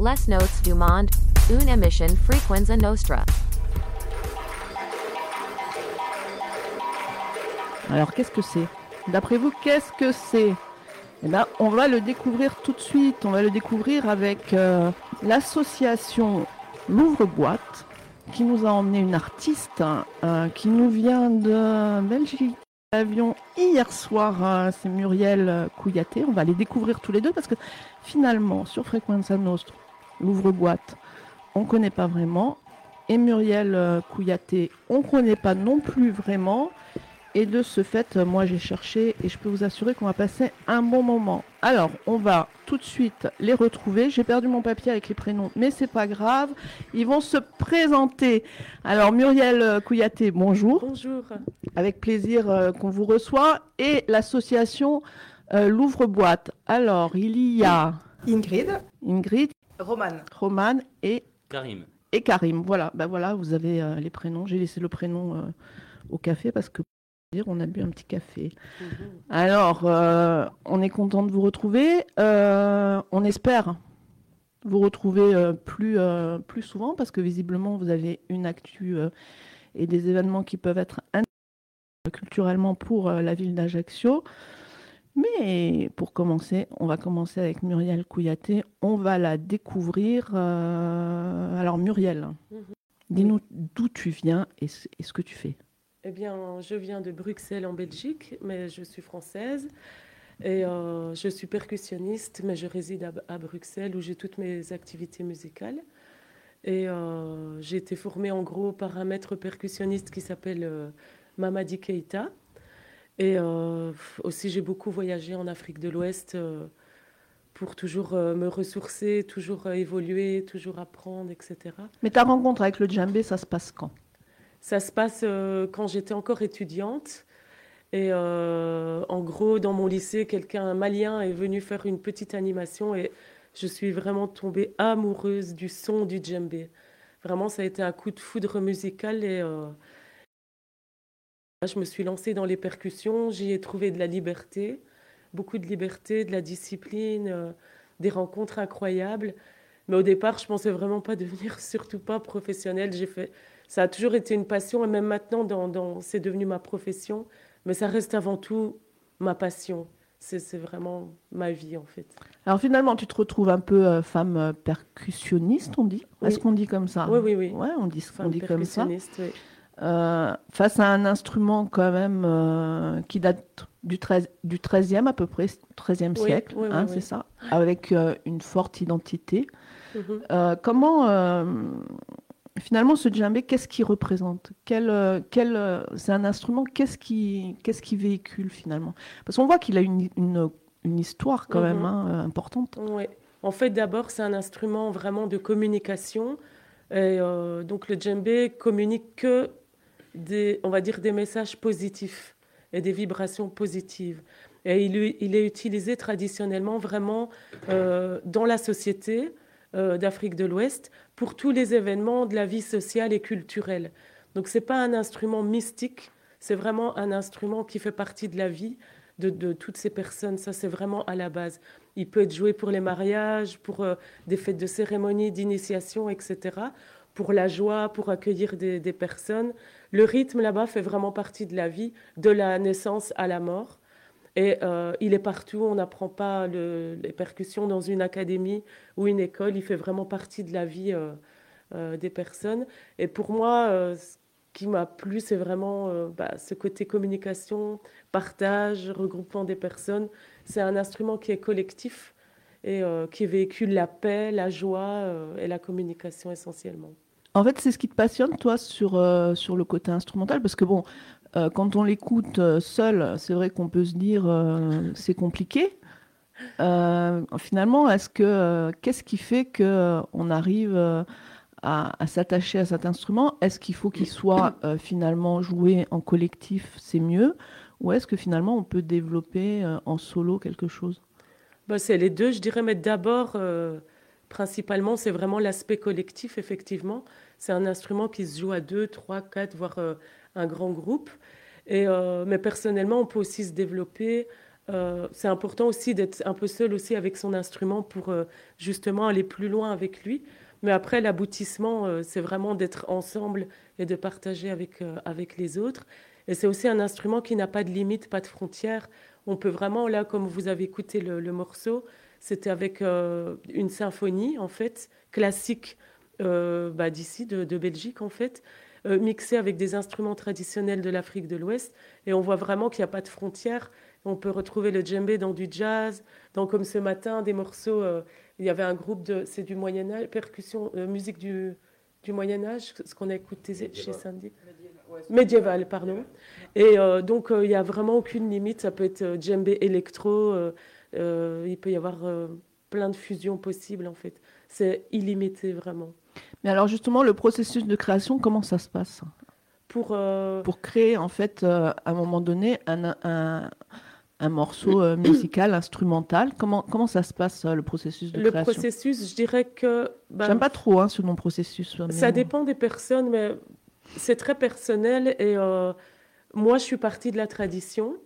Les notes du monde, une émission frequenza nostra. Alors, qu'est-ce que c'est? D'après vous, qu'est-ce que c'est? Eh bien, on va le découvrir tout de suite. On va le découvrir avec euh, l'association Louvre-Boîte, qui nous a emmené une artiste hein, euh, qui nous vient de Belgique. L'avion hier soir, euh, c'est Muriel Couillaté. On va les découvrir tous les deux parce que finalement, sur Frequenza Nostra, Louvre-Boîte, on ne connaît pas vraiment. Et Muriel euh, Couillaté, on ne connaît pas non plus vraiment. Et de ce fait, euh, moi j'ai cherché et je peux vous assurer qu'on va passer un bon moment. Alors, on va tout de suite les retrouver. J'ai perdu mon papier avec les prénoms, mais c'est pas grave. Ils vont se présenter. Alors, Muriel euh, Couillaté, bonjour. Bonjour. Avec plaisir euh, qu'on vous reçoit. Et l'association euh, Louvre-Boîte. Alors, il y a Ingrid, Ingrid, Roman. Romane et, Karim. et Karim. Voilà, ben voilà, vous avez euh, les prénoms. J'ai laissé le prénom euh, au café parce que dire, on a bu un petit café. Alors, euh, on est content de vous retrouver. Euh, on espère vous retrouver euh, plus, euh, plus souvent parce que visiblement, vous avez une actu euh, et des événements qui peuvent être intéressants culturellement pour euh, la ville d'Ajaccio. Mais pour commencer, on va commencer avec Muriel Couillaté. On va la découvrir. euh, Alors, Muriel, Mhm. dis-nous d'où tu viens et ce et ce que tu fais. Eh bien, je viens de Bruxelles en Belgique, mais je suis française. Et euh, je suis percussionniste, mais je réside à, à Bruxelles où j'ai toutes mes activités musicales. Et euh, j'ai été formée en gros par un maître percussionniste qui s'appelle Mamadi Keita. Et euh, aussi, j'ai beaucoup voyagé en Afrique de l'Ouest euh, pour toujours euh, me ressourcer, toujours évoluer, toujours apprendre, etc. Mais ta rencontre avec le djembé, ça se passe quand? Ça se passe quand j'étais encore étudiante. Et en gros, dans mon lycée, quelqu'un, un malien, est venu faire une petite animation et je suis vraiment tombée amoureuse du son du djembé. Vraiment, ça a été un coup de foudre musical et je me suis lancée dans les percussions. J'y ai trouvé de la liberté, beaucoup de liberté, de la discipline, euh, des rencontres incroyables. Mais au départ, je pensais vraiment pas devenir, surtout pas professionnelle. J'ai fait, ça a toujours été une passion et même maintenant, dans, dans- c'est devenu ma profession. Mais ça reste avant tout ma passion. C'est vraiment ma vie en fait. Alors finalement, tu te retrouves un peu euh, femme percussionniste, on dit? Oui. Est-ce qu'on dit comme ça? Oui, oui, oui. Ouais, on dit, on Femme dit comme ça. percussionniste, oui. Euh, face à un instrument quand même euh, qui date du, 13, du 13e à peu près, 13e Oui, siècle, oui, hein, oui. c'est ça, avec euh, une forte identité. Mhm. Euh, comment, finalement, ce djembé, qu'est-ce qu'il représente? Quel, quel, C'est un instrument, qu'est-ce qui, qu'est-ce qui véhicule finalement? Parce qu'on voit qu'il a une, une, une histoire quand Mhm. même hein, importante. Oui. En fait, d'abord, c'est un instrument vraiment de communication. Et, euh, donc, le djembé communique que des, on va dire, des messages positifs et des vibrations positives. Et il, est- il est utilisé traditionnellement vraiment euh, dans la société euh, d'Afrique de l'Ouest pour tous les événements de la vie sociale et culturelle. Donc, ce n'est pas un instrument mystique, c'est vraiment un instrument qui fait partie de la vie de, de toutes ces personnes. Ça, c'est vraiment à la base. Il peut être joué pour les mariages, pour euh, des fêtes de cérémonie, d'initiation, etc. Pour la joie, pour accueillir des, personnes. Le rythme là-bas fait vraiment partie de la vie, de la naissance à la mort. Et euh, il est partout. On n'apprend pas le- les percussions dans une académie ou une école. Il fait vraiment partie de la vie euh, euh, des personnes. Et pour moi, ce qui m'a plu, c'est vraiment bah, ce côté communication, partage, regroupement des personnes. C'est un instrument qui est collectif et qui véhicule la paix, la joie et la communication essentiellement. En fait, c'est ce qui te passionne, toi, sur, euh, sur le côté instrumental Parce que, bon, euh, quand on l'écoute euh, seul, c'est vrai qu'on peut se dire c'est compliqué. Finalement, est-ce que qu'est-ce qui fait que on arrive à, s'attacher à cet instrument? Est-ce qu'il faut qu'il soit finalement joué en collectif, c'est mieux? Ou est-ce que finalement on peut développer en solo quelque chose? Bah, c'est les deux, je dirais, mais d'abord, principalement, c'est vraiment l'aspect collectif, effectivement. C'est un instrument qui se joue à deux, trois, quatre, voire euh, un grand groupe. Et, euh, mais personnellement, on peut aussi se développer euh, c'est important aussi d'être un peu seul aussi avec son instrument pour justement aller plus loin avec lui. Mais après, l'aboutissement, c'est vraiment d'être ensemble et de partager avec, avec les autres. Et c'est aussi un instrument qui n'a pas de limite, pas de frontières. On peut vraiment, là, comme vous avez écouté le, morceau, c'était avec une symphonie, en fait, classique bah, d'ici, de, de, Belgique, en fait, mixée avec des instruments traditionnels de l'Afrique de l'Ouest. Et on voit vraiment qu'il n'y a pas de frontières. On peut retrouver le djembé dans du jazz, dans comme ce matin des morceaux. Euh, il y avait un groupe de, c'est du Moyen Âge, percussion, euh, musique du, du Moyen Âge, ce qu'on a écouté chez Sandy. Médiéval, pardon. Et euh, donc il n'y a vraiment aucune limite. Ça peut être djembé électro. il peut y avoir plein de fusions possibles en fait. C'est illimité vraiment. Mais alors justement, le processus de création, comment ça se passe? Pour, pour créer en fait à un moment donné un, un, un morceau euh, musical, instrumental? Comment, comment ça se passe, euh, le processus de création? Le processus, je dirais que... Ben, J'aime pas trop hein, ce nom processus. Ça dépend des personnes, mais c'est très personnel. Et euh, moi, je suis partie de la tradition.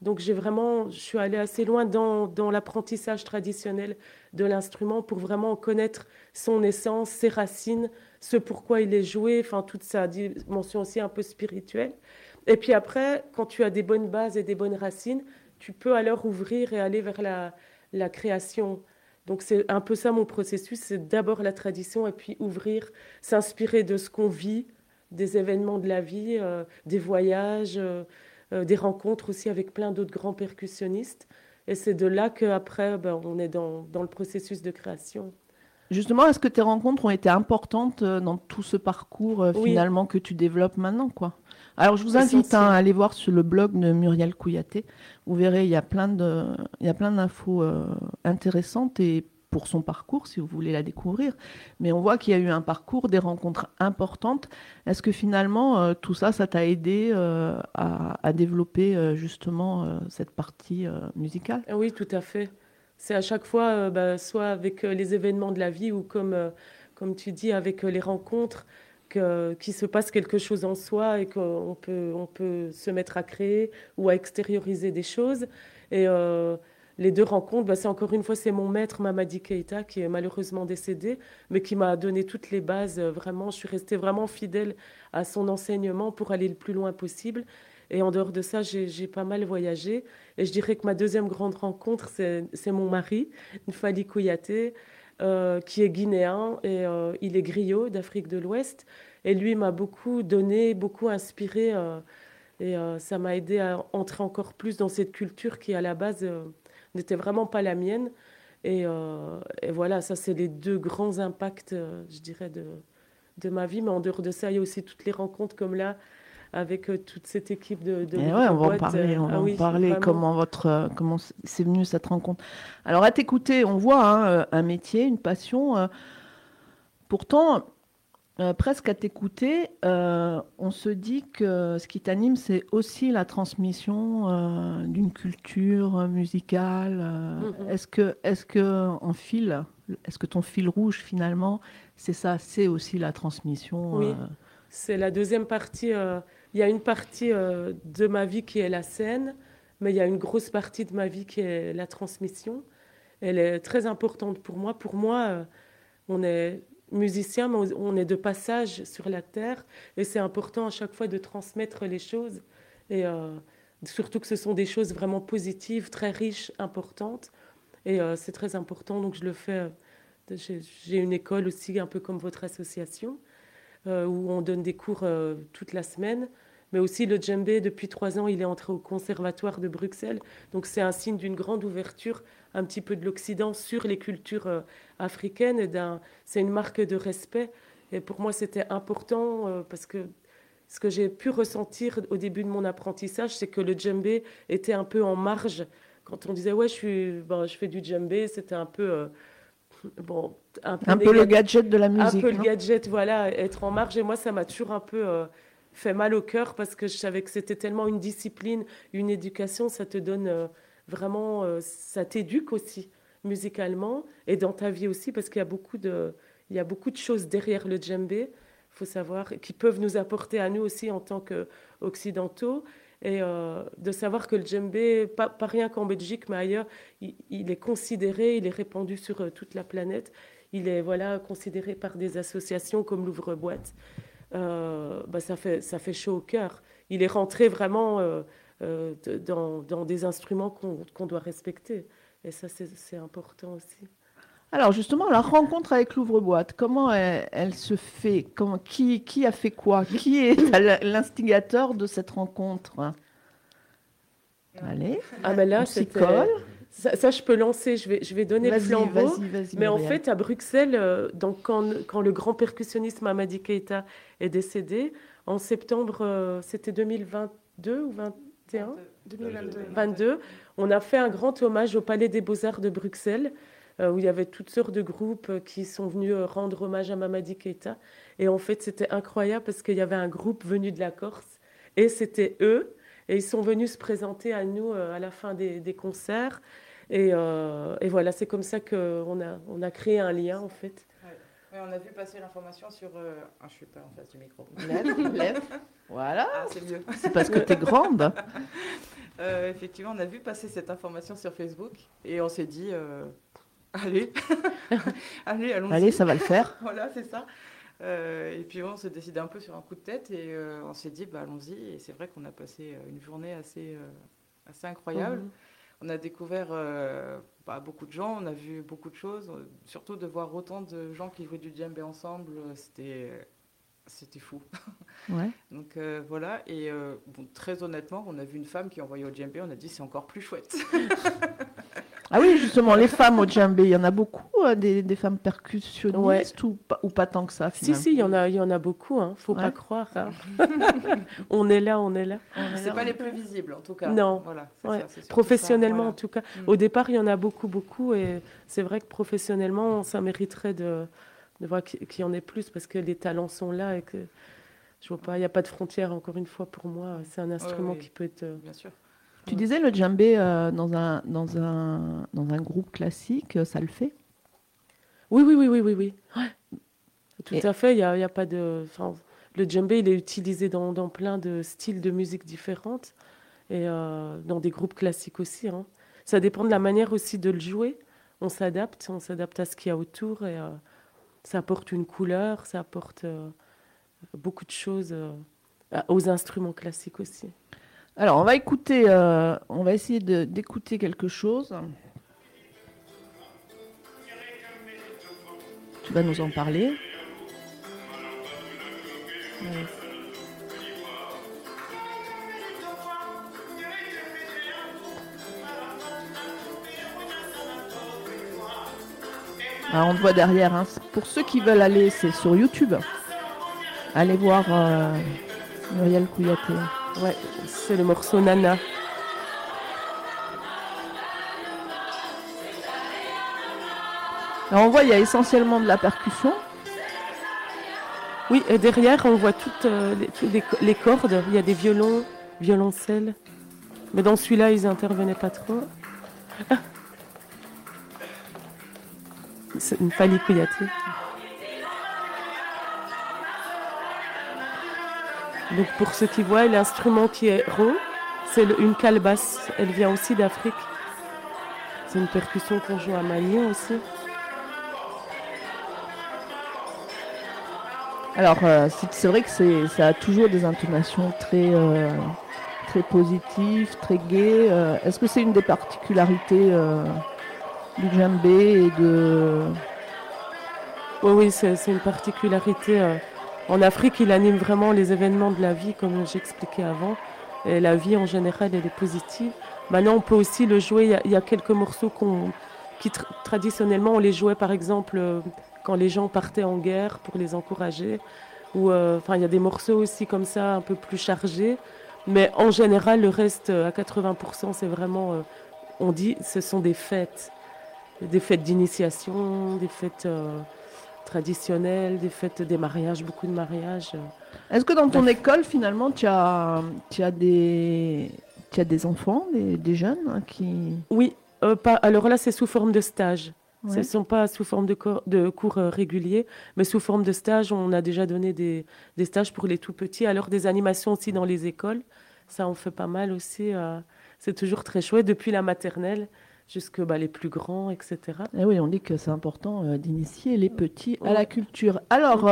Donc, j'ai vraiment, je suis allée assez loin dans, dans l'apprentissage traditionnel de l'instrument pour vraiment connaître son essence, ses racines, ce pourquoi il est joué, enfin, toute sa dimension aussi un peu spirituelle. Et puis après, quand tu as des bonnes bases et des bonnes racines, tu peux alors ouvrir et aller vers la, création. Donc c'est un peu ça mon processus, c'est d'abord la tradition et puis ouvrir, s'inspirer de ce qu'on vit, des événements de la vie, euh, des voyages, euh, des rencontres aussi avec plein d'autres grands percussionnistes. Et c'est de là qu'après, ben, on est dans, le processus de création. Justement, est-ce que tes rencontres ont été importantes dans tout ce parcours finalement que tu développes maintenant quoi? Alors, je vous invite hein, à aller voir sur le blog de Muriel Couillaté. Vous verrez, il y a plein de, il y a plein d'infos euh, intéressantes et pour son parcours, si vous voulez la découvrir. Mais on voit qu'il y a eu un parcours, des rencontres importantes. Est-ce que finalement, euh, tout ça, ça t'a aidé euh, à, développer justement cette partie musicale? Oui, tout à fait. C'est à chaque fois, bah, soit avec les événements de la vie ou comme, comme tu dis, avec les rencontres qu'il se passe quelque chose en soi et qu'on peut, on peut se mettre à créer ou à extérioriser des choses. Et euh, les deux rencontres, bah, c'est encore une fois, c'est mon maître Mamadi Keita qui est malheureusement décédé, mais qui m'a donné toutes les bases. Euh, vraiment, je suis restée vraiment fidèle à son enseignement pour aller le plus loin possible. Et en dehors de ça, j'ai pas mal voyagé. Et je dirais que ma deuxième grande rencontre, c'est mon mari, Nfali Kouyaté, euh, qui est guinéen et euh, il est griot d'Afrique de l'Ouest. Et lui m'a beaucoup donné, beaucoup inspiré. Et ça m'a aidé à entrer encore plus dans cette culture qui, à la base, n'était vraiment pas la mienne. Et, et voilà, ça, c'est les deux grands impacts, je dirais, de, de ma vie. Mais en dehors de ça, il y a aussi toutes les rencontres comme là avec euh, toute cette équipe de, de eh ouais, on va en parler, on va en parler comment votre euh, comment c'est venu cette rencontre. Alors à t'écouter, on voit hein, euh, un métier, une passion. pourtant, presque à t'écouter, on se dit que ce qui t'anime, c'est aussi la transmission d'une culture musicale. Mm-hmm. Est-ce que, est-ce que en fil, est-ce que ton fil rouge finalement, c'est ça, c'est aussi la transmission Oui, c'est la deuxième partie il y a une partie euh, de ma vie qui est la scène, mais il y a une grosse partie de ma vie qui est la transmission. Elle est très importante pour moi. Pour moi, euh, on est musicien, mais on est de passage sur la terre, et c'est important à chaque fois de transmettre les choses, et euh, surtout que ce sont des choses vraiment positives, très riches, importantes, et c'est très important. Donc je le fais. J'ai une école aussi, un peu comme votre association. Euh, où on donne des cours euh, toute la semaine. Mais aussi le djembé, depuis trois ans, il est entré au conservatoire de Bruxelles. Donc c'est un signe d'une grande ouverture un petit peu de l'Occident sur les cultures euh, africaines. C'est une marque de respect. Et pour moi, c'était important parce que ce que j'ai pu ressentir au début de mon apprentissage, c'est que le djembé était un peu en marge. Quand on disait, ouais, je, suis, ben, je fais du djembé, c'était un peu bon, un peu, le gadget de la musique. Un peu le gadget, voilà, être en marge. Et moi, ça m'a toujours un peu euh, fait mal au cœur parce que je savais que c'était tellement une discipline, une éducation, ça te donne euh, vraiment, euh, ça t'éduque aussi musicalement et dans ta vie aussi parce qu'il y a beaucoup de, il y a beaucoup de choses derrière le djembé, faut savoir, qui peuvent nous apporter à nous aussi en tant qu'occidentaux. Et euh, de savoir que le djembé, pas, pas rien qu'en Belgique, mais ailleurs, il, est considéré, il est répandu sur toute la planète. Il est voilà, considéré par des associations comme l'Ouvre-Boîte. Euh, bah, ça, fait, ça fait chaud au cœur. Il est rentré vraiment dans, dans, des instruments qu'on doit respecter. Et ça, c'est important aussi. Alors justement, la rencontre avec l'ouvre-boîte, comment elle, se fait? Comment, qui, qui, a fait quoi? Qui est l'instigateur de cette rencontre? Allez, ah ben là, c'est colle. Ça, je peux lancer, je vais, je vais donner le flambeau. mais en fait, à Bruxelles, euh, donc quand, quand, le grand percussionniste Mamadi Keita est décédé, en septembre, euh, c'était 2022 ou 21 2022. on a fait un grand hommage au Palais des Beaux-Arts de Bruxelles. Euh, où il y avait toutes sortes de groupes qui sont venus euh, rendre hommage à Mamadi Keita. Et en fait, c'était incroyable parce qu'il y avait un groupe venu de la Corse et c'était eux. Et ils sont venus se présenter à nous à la fin des, concerts. Et, et, voilà, c'est comme ça qu'on a, on a créé un lien en fait. on a vu passer l'information sur. Ah, je suis pas en face du micro. Lève, lève. Voilà. Ah, c'est mieux. C'est parce que tu es grande. effectivement, on a vu passer cette information sur Facebook et on s'est dit, Allez, allez, allons-y. Allez, ça va le faire. voilà, c'est ça. Euh, et puis on s'est décidé un peu sur un coup de tête et euh, on s'est dit, bah, allons-y. Et c'est vrai qu'on a passé euh, une journée assez, assez incroyable. Mhm. On a découvert bah, beaucoup de gens, on a vu beaucoup de choses. Surtout de voir autant de gens qui jouaient du djembé ensemble, c'était c'était fou. Ouais. Donc voilà, et bon, très honnêtement, on a vu une femme qui envoyait au djembé, on a dit c'est encore plus chouette. Ah oui, justement, les femmes au djembé, il y en a beaucoup, euh, des, des, femmes percussionnistes ou, pas, ou pas tant que ça finalement. Si, si, il y en a, il y en a beaucoup, hein. faut pas croire. Hein. on est là, on est là. C'est pas les plus visibles en tout cas. Non, voilà, professionnellement en tout cas. Mm. Au départ, il y en a beaucoup, beaucoup, et c'est vrai que professionnellement, ça mériterait de, de voir qu'il y en ait plus parce que les talents sont là et que je vois pas, il n'y a pas de frontières encore une fois pour moi. C'est un instrument qui peut être. Euh, Bien sûr. Tu disais le djembé euh, dans, un, dans, un, dans un groupe classique, euh, ça le fait? Oui, oui, oui, oui, oui. oui. Tout à fait. Il y a, y a, pas de. Le djembé, il est utilisé dans, dans, plein de styles de musique différentes et euh, dans des groupes classiques aussi. Hein. Ça dépend de la manière aussi de le jouer. On s'adapte, on s'adapte à ce qu'il y a autour et ça apporte une couleur, ça apporte beaucoup de choses aux instruments classiques aussi. Alors, on va écouter, euh, on va essayer d'écouter quelque chose. Tu vas nous en parler. Alors, on te voit derrière. Hein. Pour ceux qui veulent aller, c'est sur YouTube. Allez voir euh, Muriel. Ouais, c'est le morceau Nana. on voit, il y a essentiellement de la percussion. Oui, et derrière, on voit toutes euh, les, cordes. Il y a des violons, violoncelles. Mais dans celui-là, ils n'intervenaient pas trop. C'est une Kouyaté. Donc pour ceux qui voient, l'instrument qui est rond, c'est une calebasse. Elle vient aussi d'Afrique. C'est une percussion qu'on joue à Mali aussi. Alors euh, c'est vrai que ça a toujours des intonations très, euh, très positives, très gaies. Euh, est-ce que c'est une des particularités du djembé et de... Oui, c'est une particularité en Afrique, il anime vraiment les événements de la vie, comme j'expliquais avant. Et la vie en général, elle est positive. Maintenant, on peut aussi le jouer. Il y a, quelques morceaux qui traditionnellement, on les jouait par exemple euh, quand les gens partaient en guerre pour les encourager. Ou euh, il y a des morceaux aussi comme ça, un peu plus chargés. Mais en général, le reste, euh, à 80%, c'est vraiment, on dit, ce sont des fêtes, des fêtes d'initiation, des fêtes traditionnelles, des fêtes, des mariages, beaucoup de mariages. Est-ce que dans ton école, finalement, tu as, tu as, des, tu as des enfants, des, jeunes hein, qui... Oui, euh, pas, alors là, c'est sous forme de stage. Ce ne sont pas sous forme de, cours, de cours euh, réguliers, mais sous forme de stage. On a déjà donné des, des, stages pour les tout petits, alors des animations aussi dans les écoles. Ça, on fait pas mal aussi. c'est toujours très chouette, depuis la maternelle jusque bah, les plus grands, etc. Et eh oui, on dit que c'est important d'initier les petits à la culture. Alors,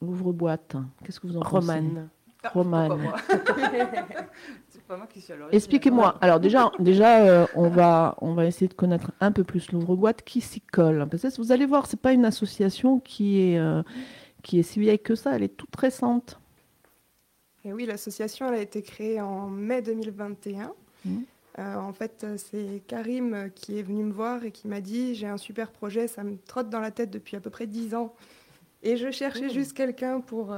l'ouvre-boîte, qu'est-ce que vous en pensez? Romane. Romane. qui suis Expliquez-moi. Alors déjà, déjà euh, on, va, on va essayer de connaître un peu plus l'ouvre-boîte qui s'y colle. Parce que vous allez voir, c'est pas une association qui est, euh, qui est si vieille que ça, elle est toute récente. Et oui, l'association elle a été créée en mai 2021. Mmh. Euh, en fait, c'est Karim qui est venu me voir et qui m'a dit j'ai un super projet, ça me trotte dans la tête depuis à peu près dix ans. Et je cherchais mmh. juste quelqu'un pour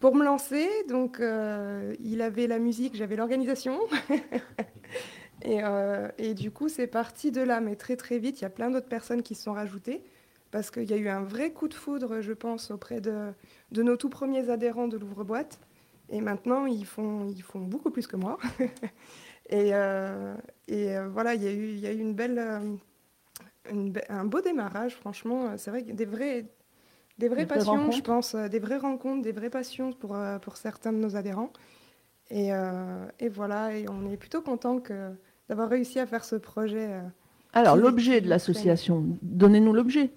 pour me lancer. Donc, euh, il avait la musique, j'avais l'organisation. Euh, et, du coup, c'est parti de là. Mais très, très vite, il y a plein d'autres personnes qui se sont rajoutées. Parce qu'il y a eu un vrai coup de foudre, je pense, auprès de, de nos tout premiers adhérents de l'ouvre-boîte. Et maintenant, ils font, ils font beaucoup plus que moi. et, euh, et voilà, il y, a eu, il y a eu une belle, un beau démarrage, franchement. C'est vrai a des vrais, des vraies passions, je pense, euh, des vraies rencontres, des vraies passions pour, euh, pour certains de nos adhérents. Et, euh, et voilà, et on est plutôt content d'avoir réussi à faire ce projet. Alors, l'objet de l'association, donnez-nous l'objet.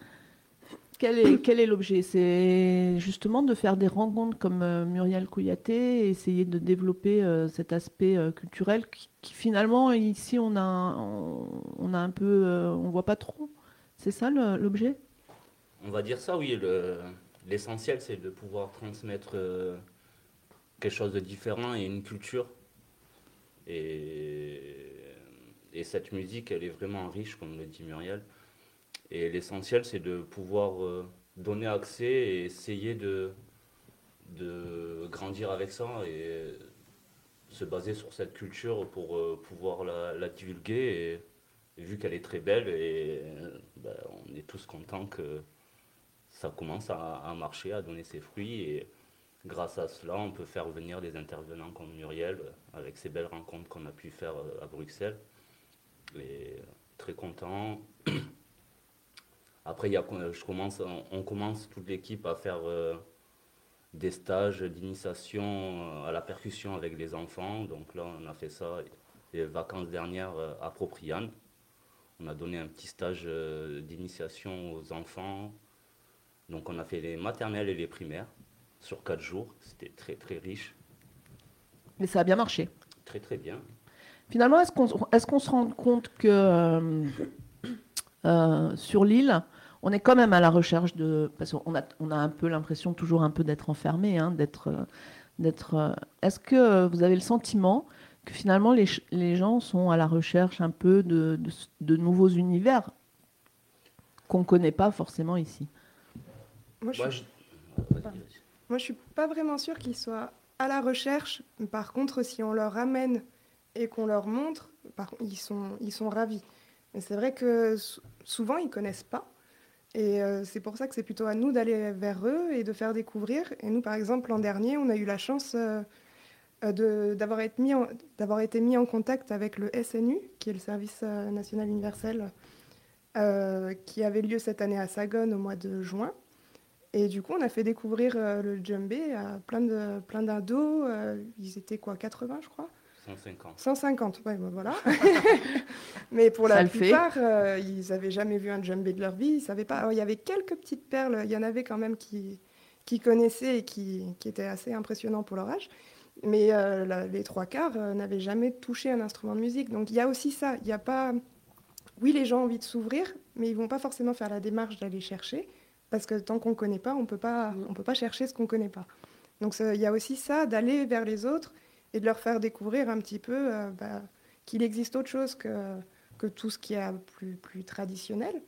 Quel est, quel est l'objet? C'est justement de faire des rencontres comme Muriel Couillaté, essayer de développer cet aspect culturel qui, finalement, ici, on a, on, a un peu, on voit pas trop. C'est ça l'objet? On va dire ça, oui. L'essentiel, c'est de pouvoir transmettre euh, quelque chose de différent et une culture. Et, cette musique, elle est vraiment riche, comme le dit Muriel. Et l'essentiel, c'est de pouvoir euh, donner accès et essayer de, de grandir avec ça et se baser sur cette culture pour euh, pouvoir la, divulguer. Et, vu qu'elle est très belle, et, ben, on est tous contents que ça commence à, marcher, à donner ses fruits. Et grâce à cela, on peut faire venir des intervenants comme Muriel, avec ces belles rencontres qu'on a pu faire euh, à Bruxelles. Très content. Après, y a, je commence, on commence toute l'équipe à faire euh, des stages d'initiation euh, à la percussion avec les enfants. Donc là, on a fait ça les vacances dernières à Propriane. On a donné un petit stage d'initiation aux enfants donc on a fait les maternelles et les primaires sur quatre jours. C'était très très riche. Mais ça a bien marché. Très très bien. Finalement, est-ce qu'on est se rend compte que euh, euh, sur l'île, on est quand même à la recherche de... Parce qu'on a, on a un peu l'impression toujours un peu d'être enfermé, hein, d'être... d'être est-ce que vous avez le sentiment que finalement les, les, gens sont à la recherche un peu de, de, de nouveaux univers qu'on ne connaît pas forcément ici? Moi, je ne suis pas vraiment sûre qu'ils soient à la recherche. Par contre, si on leur amène et qu'on leur montre, ils, sont, ils sont ravis. Mais c'est vrai que souvent, ils ne connaissent pas. Et euh, c'est pour ça que c'est plutôt à nous d'aller vers eux et de faire découvrir. Et nous, par exemple, l'an dernier, on a eu la chance euh, euh, d'avoir été, mis en, contact avec le SNU, qui est le Service national universel, qui avait lieu cette année à Sagone au mois de juin. Et du coup, on a fait découvrir le djembé à plein plein. Euh, ils étaient quoi, 80, je crois? 150. 150, ouais, bah voilà. Mais pour la plupart, euh, ils n'avaient jamais vu un djembé de leur vie. Ils savaient pas. il y avait quelques petites perles. Il y en avait quand même qui, qui connaissaient et qui, qui étaient assez impressionnants pour leur âge. Mais les trois quarts n'avaient jamais touché un instrument de musique. Donc il y a aussi ça. Il n'y a pas. Oui, les gens ont envie de s'ouvrir, mais ils vont pas forcément faire la démarche d'aller chercher. Parce que tant qu'on ne connaît pas, on peut pas, on peut pas chercher ce qu'on ne connaît pas. Donc il y a aussi ça, d'aller vers les autres et de leur faire découvrir un petit peu euh, bah, qu'il existe autre chose que, que tout ce qui est plus, plus traditionnel.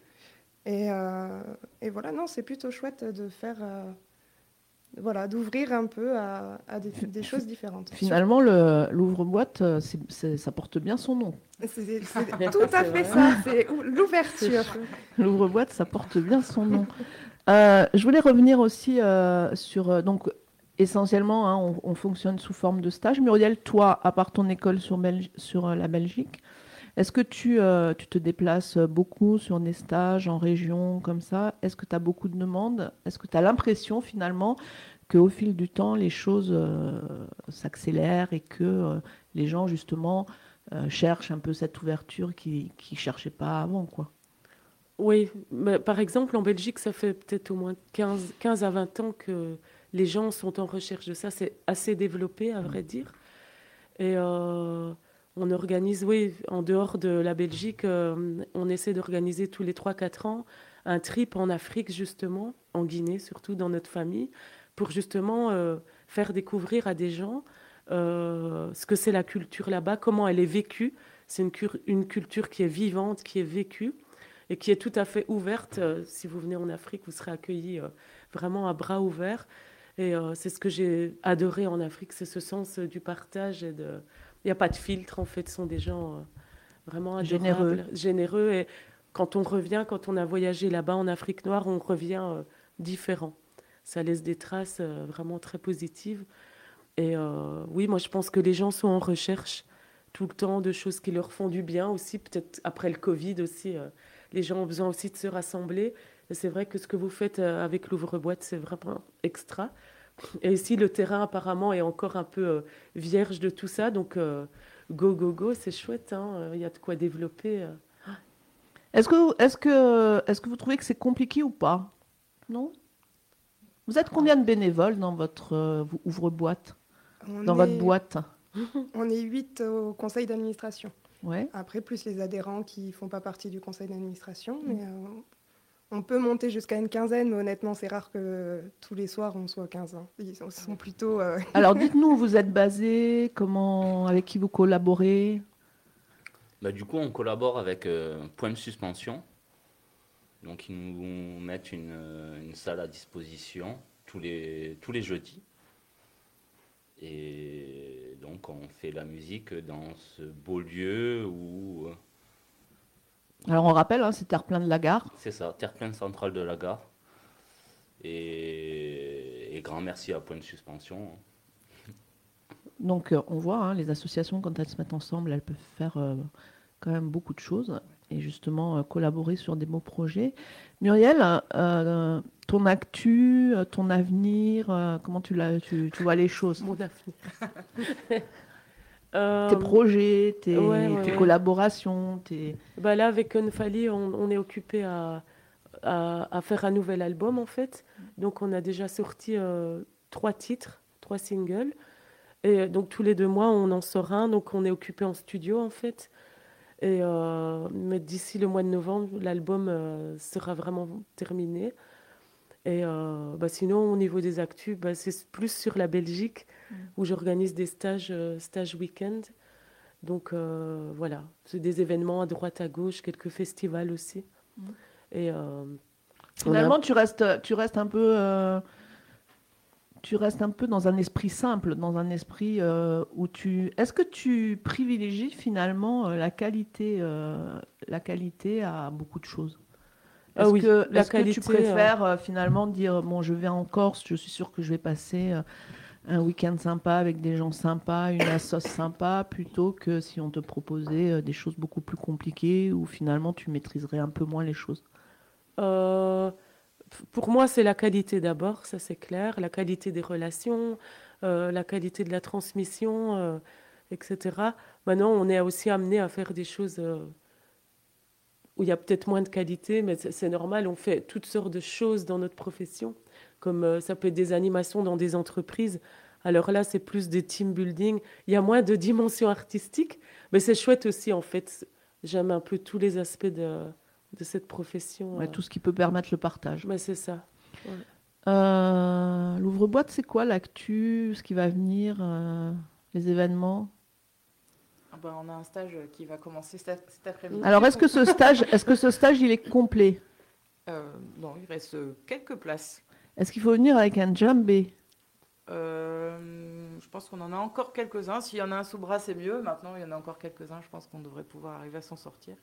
Et, euh, et voilà, non, c'est plutôt chouette de faire... Euh, voilà, d'ouvrir un peu à, des, choses différentes. Finalement, l'ouvre-boîte, ça porte bien son nom. C'est tout à fait ça, c'est l'ouverture. L'ouvre-boîte, ça porte bien son nom. Euh, je voulais revenir aussi euh, sur. Donc, essentiellement, hein, on, fonctionne sous forme de stage. Muriel, toi, à part ton école sur, sur la Belgique, est-ce que tu, tu, te déplaces beaucoup sur des stages en région comme ça? Est-ce que tu as beaucoup de demandes? Est-ce que tu as l'impression finalement qu'au fil du temps, les choses s'accélèrent et que les gens, justement, cherchent un peu cette ouverture qu'ils ne cherchaient pas avant. quoi? Oui, mais par exemple, en Belgique, ça fait peut-être au moins 15, 15 à 20 ans que les gens sont en recherche de ça. C'est assez développé, à vrai dire. Et euh, on organise, oui, en dehors de la Belgique, euh, on essaie d'organiser tous les 3-4 ans un trip en Afrique, justement, en Guinée, surtout dans notre famille, pour justement euh, faire découvrir à des gens ce que c'est la culture là-bas, comment elle est vécue. C'est une, une culture qui est vivante, qui est vécue et qui est tout à fait ouverte. Si vous venez en Afrique, vous serez accueillis euh, vraiment à bras ouverts. Et euh, c'est ce que j'ai adoré en Afrique, c'est ce sens du partage et de. Il n'y a pas de filtre en fait, ce sont des gens vraiment généreux. généreux. Et quand on revient, quand on a voyagé là-bas en Afrique noire, on revient différent. Ça laisse des traces vraiment très positives. Et oui, moi je pense que les gens sont en recherche tout le temps de choses qui leur font du bien aussi, peut-être après le Covid aussi les gens ont besoin aussi de se rassembler. C'est vrai que ce que vous faites euh, avec l'ouvre-boîte, c'est vraiment extra. Et ici, le terrain apparemment est encore un peu euh, vierge de tout ça. Donc, euh, go, go, go, c'est chouette. Hein. Il y a de quoi développer. Est-ce que, est que, est que vous trouvez que c'est compliqué ou pas? Non Vous êtes combien de bénévoles dans votre ouvre-boîte? Dans votre boîte On est huit au conseil d'administration. Ouais. Après, plus les adhérents qui ne font pas partie du conseil d'administration. Mais euh, on peut monter jusqu'à une quinzaine, mais honnêtement, c'est rare que tous les soirs on soit 15. Hein. Ils sont, plutôt. Euh, Alors, dites-nous où vous êtes basé, comment, avec qui vous collaborez? Bah, Du coup, on collabore avec euh, Point de Suspension. Donc, ils nous mettent une, une, salle à disposition tous les, tous les jeudis. Et donc on fait la musique dans ce beau lieu où... Euh, Alors on rappelle, hein, c'est Terre-Plein de la Gare. C'est ça, Terre-Plein centrale de la Gare. Et, grand merci à Point de Suspension. Donc euh, on voit, hein, les associations, quand elles se mettent ensemble, elles peuvent faire euh, quand même beaucoup de choses et justement collaborer sur des beaux projets. Muriel, ton actu, euh, ton avenir, euh, comment tu, tu, tu, vois les choses? Mon avenir. Euh, tes projets, tes, collaborations. Tes... Bah là, avec Unfali, on, on, est occupé à, à, faire un nouvel album, en fait. Donc, on a déjà sorti trois titres, trois singles. Et donc, tous les deux mois, on en sort un. Donc, on est occupé en studio, en fait. Et, mais d'ici le mois de novembre, l'album sera vraiment terminé. Et euh, bah sinon, au niveau des actus, bah c'est plus sur la Belgique où j'organise des stages, euh, stages week-end. Donc euh, voilà, c'est des événements à droite, à gauche, quelques festivals aussi. Mm. Et finalement, tu restes, tu restes un peu, tu restes un peu dans un esprit simple, dans un esprit où tu. Est-ce que tu privilégies finalement la qualité, la qualité à beaucoup de choses? Ah est-ce que, qualité, tu préfères euh, finalement dire bon, je vais en Corse, je suis sûr que je vais passer euh, un week-end sympa avec des gens sympas, une assoce sympa, plutôt que si on te proposait euh, des choses beaucoup plus compliquées où finalement tu maîtriserais un peu moins les choses. Pour moi, c'est la qualité d'abord, ça c'est clair, la qualité des relations, la qualité de la transmission, etc. Maintenant, on est aussi amené à faire des choses où il y a peut-être moins de qualité, mais c'est normal, on fait toutes sortes de choses dans notre profession, comme euh, ça peut être des animations dans des entreprises. Alors là, c'est plus des team building. Il y a moins de dimensions artistiques, mais c'est chouette aussi, en fait. J'aime un peu tous les aspects de, de cette profession. Ouais, Tout ce qui peut permettre le partage. Mais c'est ça. Euh, l'ouvre-boîte, c'est quoi l'actu, ce qui va venir, euh, les événements? Ah bah, on a un stage qui va commencer cet, après-midi. Alors, est-ce que ce stage, est-ce que ce stage, il est complet? Euh, Non, il reste quelques places. Est-ce qu'il faut venir avec un djembé? Euh, Je pense qu'on en a encore quelques-uns. S'il y en a un sous bras, c'est mieux. Maintenant, il y en a encore quelques-uns. Je pense qu'on devrait pouvoir arriver à s'en sortir.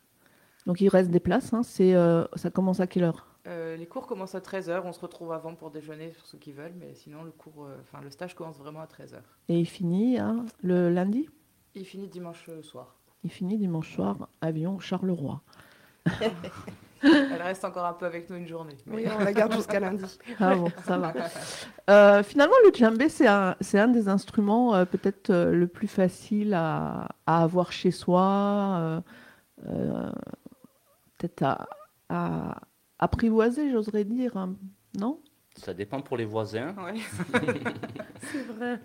Donc, il reste des places. Hein. C'est, euh, ça commence à quelle heure? Les cours commencent à 13h. On se retrouve avant pour déjeuner pour ceux qui veulent. Mais sinon, le, cours, enfin, le stage commence vraiment à 13h. Et il finit hein, le lundi? Il finit dimanche soir. Il finit dimanche soir, avion Charleroi. Elle reste encore un peu avec nous une journée. Oui, on la garde jusqu'à lundi. Ah bon, ça va. Euh, finalement, le djembé, c'est un, un, des instruments euh, peut-être euh, le plus facile à, à, avoir chez soi, peut-être à, à, apprivoiser, j'oserais dire, hein. non? Ça dépend pour les voisins. C'est vrai.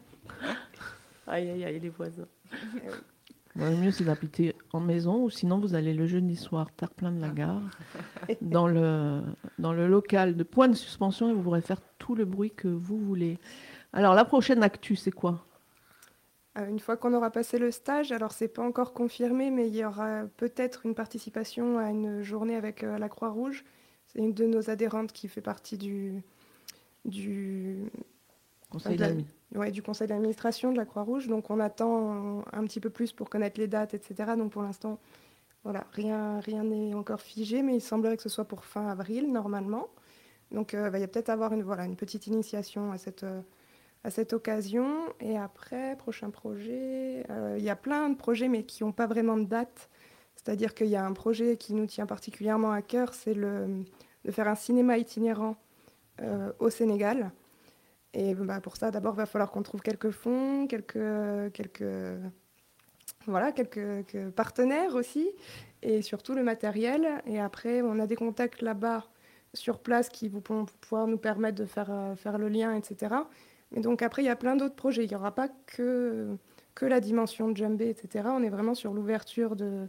Aïe, aïe, aïe, les voisins. Le mieux, c'est d'habiter en maison, ou sinon, vous allez le jeudi soir, terre plein de la gare, dans le, dans le local de point de suspension, et vous pourrez faire tout le bruit que vous voulez. Alors, la prochaine actu, c'est quoi? Euh, une fois qu'on aura passé le stage, alors c'est pas encore confirmé, mais il y aura peut-être une participation à une journée avec euh, la Croix-Rouge. C'est une de nos adhérentes qui fait partie du, du conseil ouais, du conseil d'administration de la Croix-Rouge. Donc on attend un petit peu plus pour connaître les dates, etc. Donc pour l'instant, voilà, rien rien n'est encore figé, mais il semblerait que ce soit pour fin avril normalement. Donc euh, il va y a peut-être avoir une, voilà, une petite initiation à cette, euh, à cette occasion. Et après, prochain projet, euh, il y a plein de projets, mais qui n'ont pas vraiment de date. C'est-à-dire qu'il y a un projet qui nous tient particulièrement à cœur, c'est le, de faire un cinéma itinérant au Sénégal. Et bah, pour ça, d'abord, il va falloir qu'on trouve quelques fonds, quelques, quelques, voilà, quelques, partenaires aussi, et surtout le matériel. Et après, on a des contacts là-bas sur place qui vont pouvoir nous permettre de faire, euh, faire le lien, etc. Mais donc après, il y a plein d'autres projets. Il n'y aura pas que, que la dimension de Djembé, etc. On est vraiment sur l'ouverture de,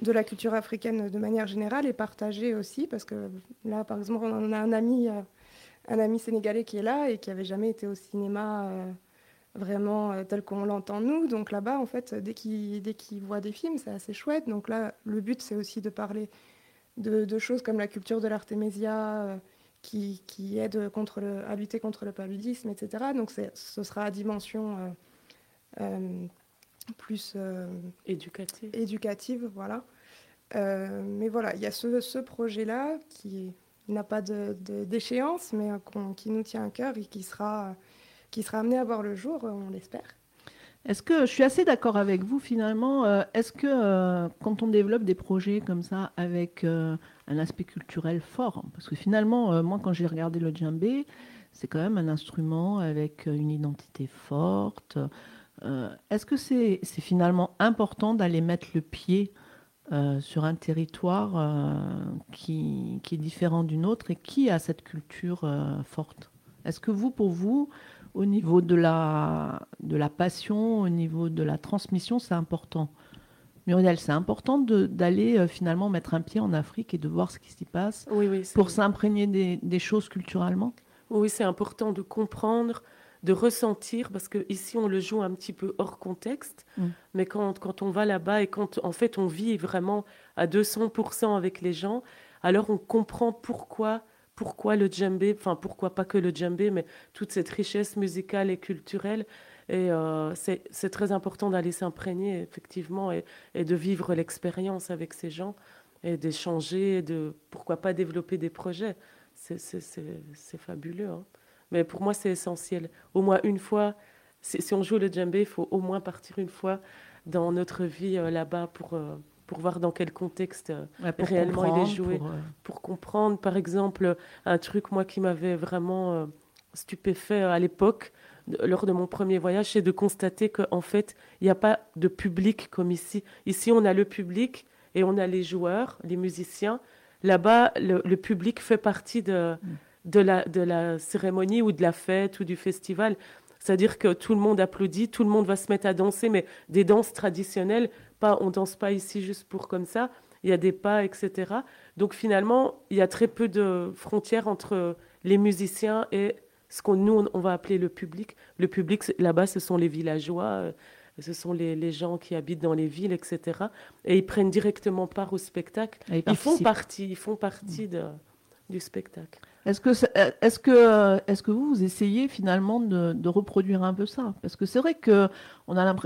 de la culture africaine de manière générale et partagée aussi, parce que là, par exemple, on a un ami euh, un ami sénégalais qui est là et qui avait jamais été au cinéma euh, vraiment euh, tel qu'on l'entend nous. Donc là-bas, en fait, dès qu'il dès qu'il voit des films, c'est assez chouette. Donc là, le but, c'est aussi de parler de, choses comme la culture de l'artémésia euh, qui, qui, aide contre le, à lutter contre le paludisme, etc. Donc ce sera à dimension plus éducative. éducative, voilà. mais voilà, il y a ce, ce projet-là qui est n'a pas d'échéance, de, mais qui nous tient à cœur et qui sera, sera amené à voir le jour, on l'espère. Est-ce que je suis assez d'accord avec vous finalement euh, Est-ce que euh, quand on développe des projets comme ça avec euh, un aspect culturel fort, parce que finalement, moi quand j'ai regardé le djembé, c'est quand même un instrument avec une identité forte. Est-ce que c'est finalement important d'aller mettre le pied euh, sur un territoire euh, qui, est différent d'une autre et qui a cette culture euh, forte. Est-ce que vous, pour vous, au niveau de la, de la passion, au niveau de la transmission, c'est important? Muriel, c'est important d'aller finalement mettre un pied en Afrique et de voir ce qui s'y passe pour s'imprégner des, des, choses culturellement? Oui, c'est important de comprendre de ressentir, parce que ici on le joue un petit peu hors contexte, mm. mais quand, quand on va là-bas et quand en fait on vit vraiment à 200% avec les gens, alors on comprend pourquoi, pourquoi le djembé, enfin pourquoi pas que le djembé, mais toute cette richesse musicale et culturelle. Et euh, c'est très important d'aller s'imprégner effectivement et, et de vivre l'expérience avec ces gens et d'échanger, de pourquoi pas développer des projets. C'est fabuleux. Hein. Mais pour moi, c'est essentiel. Au moins une fois, si, on joue le djembé, il faut au moins partir une fois dans notre vie euh, là-bas pour, euh, pour voir dans quel contexte euh, réellement il est joué. Pour, comprendre, par exemple, un truc, moi, qui m'avait vraiment stupéfait à l'époque, lors de mon premier voyage, c'est de constater qu'en fait, il n'y a pas de public comme ici. Ici, on a le public et on a les joueurs, les musiciens. Là-bas, le, public fait partie de... De la, de la cérémonie ou de la fête ou du festival. C'est-à-dire que tout le monde applaudit, tout le monde va se mettre à danser, mais des danses traditionnelles, pas, on danse pas ici juste pour comme ça, il y a des pas, etc. Donc finalement, il y a très peu de frontières entre les musiciens et ce qu'on nous, on va appeler le public. Le public, là-bas, ce sont les villageois, euh, ce sont les, les, gens qui habitent dans les villes, etc. Et ils prennent directement part au spectacle. Ils font partie, ils font partie de, du spectacle. Est-ce que, est-ce que, est-ce que vous, vous essayez finalement de, reproduire un peu ça? Parce que c'est vrai que on a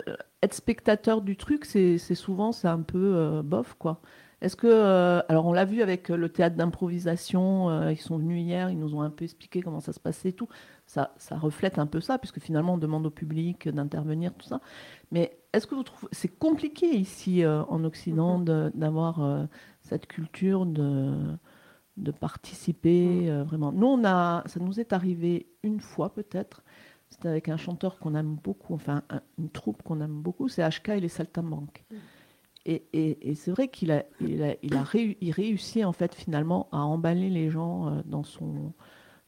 être spectateur du truc, c'est, souvent c'est un peu euh, bof quoi. Est-ce que, euh, alors on l'a vu avec le théâtre d'improvisation, euh, ils sont venus hier, ils nous ont un peu expliqué comment ça se passait et tout. Ça, ça reflète un peu ça, puisque finalement on demande au public d'intervenir, tout ça. Mais est-ce que vous trouvez, c'est compliqué ici en Occident mm-hmm. d'avoir cette culture de, de participer mm. vraiment. Nous, on a, ça nous est arrivé une fois peut-être. C'était avec un chanteur qu'on aime beaucoup, enfin une troupe qu'on aime beaucoup, c'est HK et les Saltimbanques. Mm. Et, et, c'est vrai qu'il a, il a, il a réussi en fait finalement à emballer les gens dans son,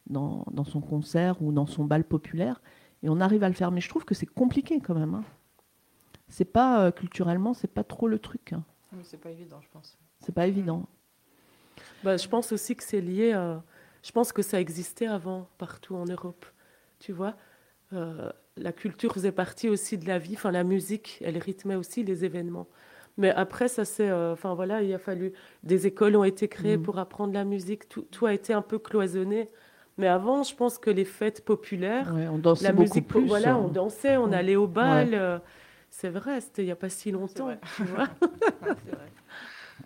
dans, dans, son concert ou dans son bal populaire. Et on arrive à le faire. Mais je trouve que c'est compliqué quand même. Hein. C'est pas, euh, culturellement, c'est pas trop le truc. Hein. Oui, c'est pas évident, je pense. C'est pas évident. Bah, je pense aussi que c'est lié à. Je pense que ça existait avant, partout en Europe. Tu vois euh, La culture faisait partie aussi de la vie. Enfin, la musique, elle rythmait aussi les événements. Mais après, ça c'est. Euh, enfin, voilà, il a fallu. Des écoles ont été créées mmh. pour apprendre la musique. Tout, tout, a été un peu cloisonné. Mais avant, je pense que les fêtes populaires, on dansait la musique, plus, voilà, on dansait, on allait au bal. Euh, c'est vrai, c'était il n'y a pas si longtemps.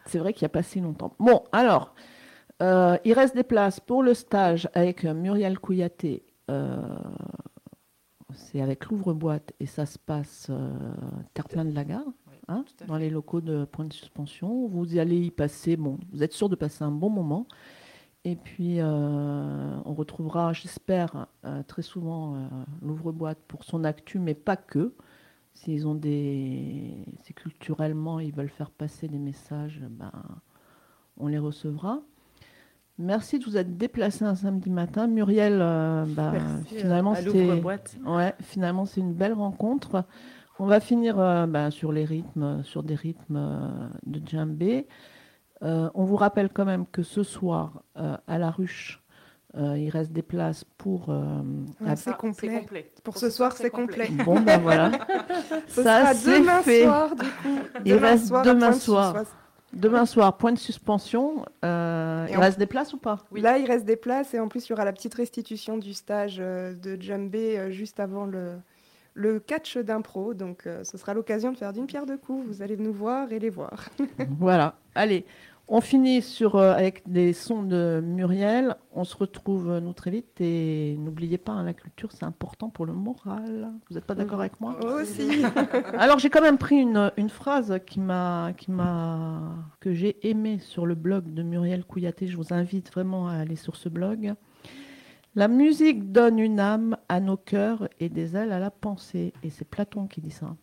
C'est vrai, qu'il n'y a pas si longtemps. Bon, alors, euh, il reste des places pour le stage avec Muriel Couillaté. Euh, c'est avec l'ouvre-boîte et ça se passe terre de la Gare, hein, dans les locaux de point de suspension. Vous y allez y passer, bon, vous êtes sûr de passer un bon moment. Et puis, euh, on retrouvera, j'espère, euh, très souvent euh, l'ouvre-boîte pour son actu, mais pas que. S'ils ont des, si culturellement ils veulent faire passer des messages, ben, on les recevra. Merci de vous être déplacé un samedi matin, Muriel. Ben, finalement, c'était, ouais, finalement, c'est une belle rencontre. On va finir ben, sur les rythmes, sur des rythmes de djembé. Euh, on vous rappelle quand même que ce soir, euh, à la ruche, euh, il reste des places pour. c'est complet. Pour, ce soir, c'est complet. Bon, ben voilà. Ça, c'est fait. Soir, du coup. Il reste demain soir. Demain soir, point de suspension. il reste des places ou pas? Là, il reste des places et en plus, il y aura la petite restitution du stage de Jambé juste avant le, le catch d'impro. Donc, ce sera l'occasion de faire d'une pierre deux coups. Vous allez nous voir et les voir. voilà. Allez, on finit sur, euh, avec des sons de Muriel. On se retrouve euh, nous très vite et n'oubliez pas, hein, la culture c'est important pour le moral. Vous n'êtes pas d'accord avec moi? Aussi. Alors j'ai quand même pris une, phrase qui m'a, qui m'a, que j'ai aimée sur le blog de Muriel Couillaté. Je vous invite vraiment à aller sur ce blog. La musique donne une âme à nos cœurs et des ailes à la pensée. Et c'est Platon qui dit ça.